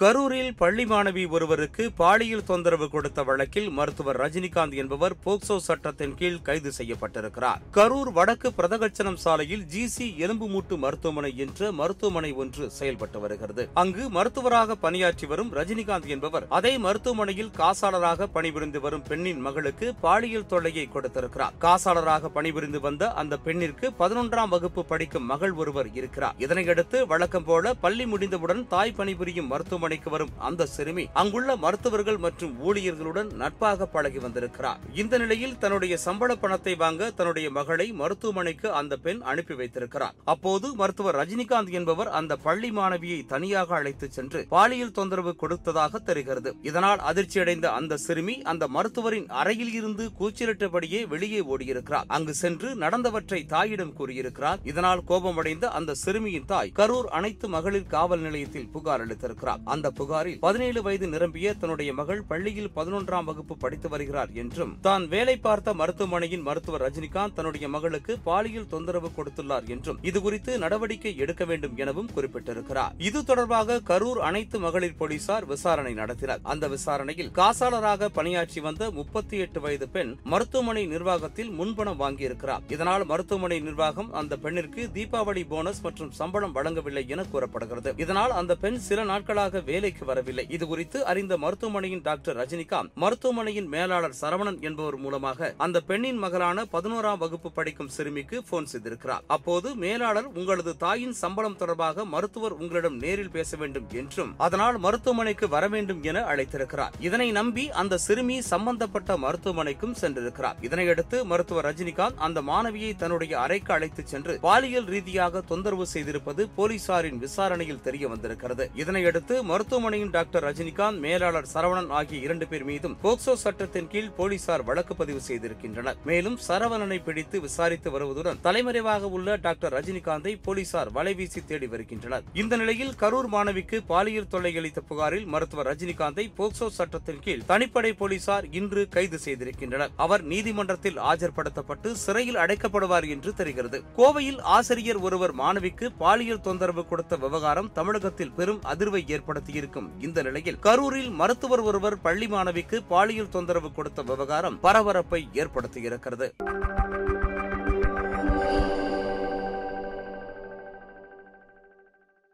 கரூரில் பள்ளி மாணவி ஒருவருக்கு பாலியல் தொந்தரவு கொடுத்த வழக்கில் மருத்துவர் ரஜினிகாந்த் என்பவர் போக்சோ சட்டத்தின் கீழ் கைது செய்யப்பட்டிருக்கிறார். கரூர் வடக்கு பிரதகச்சனம் சாலையில் ஜிசி எலும்பு மூட்டு மருத்துவமனை என்ற மருத்துவமனை ஒன்று செயல்பட்டு வருகிறது. அங்கு மருத்துவராக பணியாற்றி வரும் ரஜினிகாந்த் என்பவர் அதே மருத்துவமனையில் காசாளராக பணிபுரிந்து வரும் பெண்ணின் மகளுக்கு பாலியல் தொல்லையை கொடுத்திருக்கிறார். காசாளராக பணிபுரிந்து வந்த அந்த பெண்ணிற்கு பதினொன்றாம் வகுப்பு படிக்கும் மகள் ஒருவர் இருக்கிறார். இதனையடுத்து வழக்கம் போல பள்ளி முடிந்தவுடன் தாய் பணிபுரியும் மருத்துவமனைக்கு வரும் அந்த சிறுமி அங்குள்ள மருத்துவர்கள் மற்றும் ஊழியர்களுடன் நட்பாக பழகி வந்திருக்கிறார். இந்த நிலையில் தன்னுடைய சம்பள பணத்தை வாங்க தன்னுடைய மகளை மருத்துவமனைக்கு அந்த பெண் அனுப்பி வைத்திருக்கிறார். அப்போது மருத்துவர் ரஜினிகாந்த் என்பவர் அந்த பள்ளி மாணவியை தனியாக அழைத்துச் சென்று பாலியல் தொந்தரவு கொடுத்ததாக தெரிகிறது. இதனால் அதிர்ச்சியடைந்த அந்த சிறுமி அந்த மருத்துவரின் அறையில் இருந்து கூச்சலிட்டபடியே வெளியே ஓடியிருக்கிறார். அங்கு சென்று நடந்தவற்றை தாயிடம் கூறியிருக்கிறார். இதனால் கோபமடைந்த அந்த சிறுமியின் தாய் கரூர் அனைத்து மகளிர் காவல் நிலையத்தில் புகார் அளித்திருக்கிறார். அந்த புகாரில் பதினேழு வயது நிரம்பிய தன்னுடைய மகள் பள்ளியில் பதினொன்றாம் வகுப்பு படித்து வருகிறார் என்றும் தான் வேலை பார்த்த மருத்துவமனையின் மருத்துவர் ரஜினிகாந்த் தன்னுடைய மகளுக்கு பாலியல் தொந்தரவு கொடுத்துள்ளார் என்றும் இதுகுறித்து நடவடிக்கை எடுக்க வேண்டும் எனவும் குறிப்பிட்டிருக்கிறார். இது தொடர்பாக கரூர் அனைத்து மகளிர் போலீசார் விசாரணை நடத்தினர். அந்த விசாரணையில் காசாளராக பணியாற்றி வந்த முப்பத்தி எட்டு வயது பெண் மருத்துவமனை நிர்வாகத்தில் முன்பணம் வாங்கியிருக்கிறார். இதனால் மருத்துவமனை நிர்வாகம் அந்த பெண்ணிற்கு தீபாவளி போனஸ் மற்றும் சம்பளம் வழங்கவில்லை என கூறப்படுகிறது. இதனால் அந்த பெண் சில நாட்களாக வேலைக்கு வரவில்லை. இது குறித்து அறிந்த மருத்துவமனையின் டாக்டர் ரஜினிகாந்த் மருத்துவமனையின் மேலாளர் சரவணன் என்பவர் மூலமாக அந்த பெண்ணின் மகளான பதினோராம் வகுப்பு படிக்கும் சிறுமிக்கு போன் செய்திருக்கிறார். அப்போது மேலாளர் உங்களது தாயின் சம்பளம் தொடர்பாக மருத்துவர் உங்களிடம் நேரில் பேச வேண்டும் என்றும் அதனால் மருத்துவமனைக்கு வர வேண்டும் என அழைத்திருக்கிறார். இதனை நம்பி அந்த சிறுமி சம்பந்தப்பட்ட மருத்துவமனைக்கும் சென்றிருக்கிறார். இதனையடுத்து மருத்துவர் ரஜினிகாந்த் அந்த மாணவியை தன்னுடைய அறைக்கு அழைத்துச் சென்று பாலியல் ரீதியாக தொந்தரவு செய்திருப்பது போலீசாரின் விசாரணையில் தெரிய வந்திருக்கிறது இதனையடுத்து மருத்துவமனையின் டாக்டர் ரஜினிகாந்த் மேலாளர் சரவணன் ஆகிய இரண்டு பேர் மீதும் போக்சோ சட்டத்தின் கீழ் போலீசார் வழக்கு பதிவு செய்திருக்கின்றனர். மேலும் சரவணனை பிடித்து விசாரித்து வருவதுடன் தலைமறைவாக உள்ள டாக்டர் ரஜினிகாந்தை போலீசார் வலைவீசி தேடி வருகின்றனர். இந்த நிலையில் கரூர் மாணவிக்கு பாலியல் தொல்லை அளித்த புகாரில் மருத்துவர் ரஜினிகாந்தை போக்சோ சட்டத்தின் கீழ் தனிப்படை போலீசார் இன்று கைது செய்திருக்கின்றனர். அவர் நீதிமன்றத்தில் ஆஜர்படுத்தப்பட்டு சிறையில் அடைக்கப்படுவார் என்று தெரிகிறது. கோவையில் ஆசிரியர் ஒருவர் மாணவிக்கு பாலியல் தொந்தரவு கொடுத்த விவகாரம் தமிழகத்தில் பெரும் அதிர்வை ஏற்படுத்தியிருக்கும் இந்த நிலையில் கரூரில் மருத்துவர் ஒருவர் பள்ளி மாணவிக்கு பாலியல் தொந்தரவு கொடுத்த விவகாரம் பரபரப்பை ஏற்படுத்தியிருக்கிறது.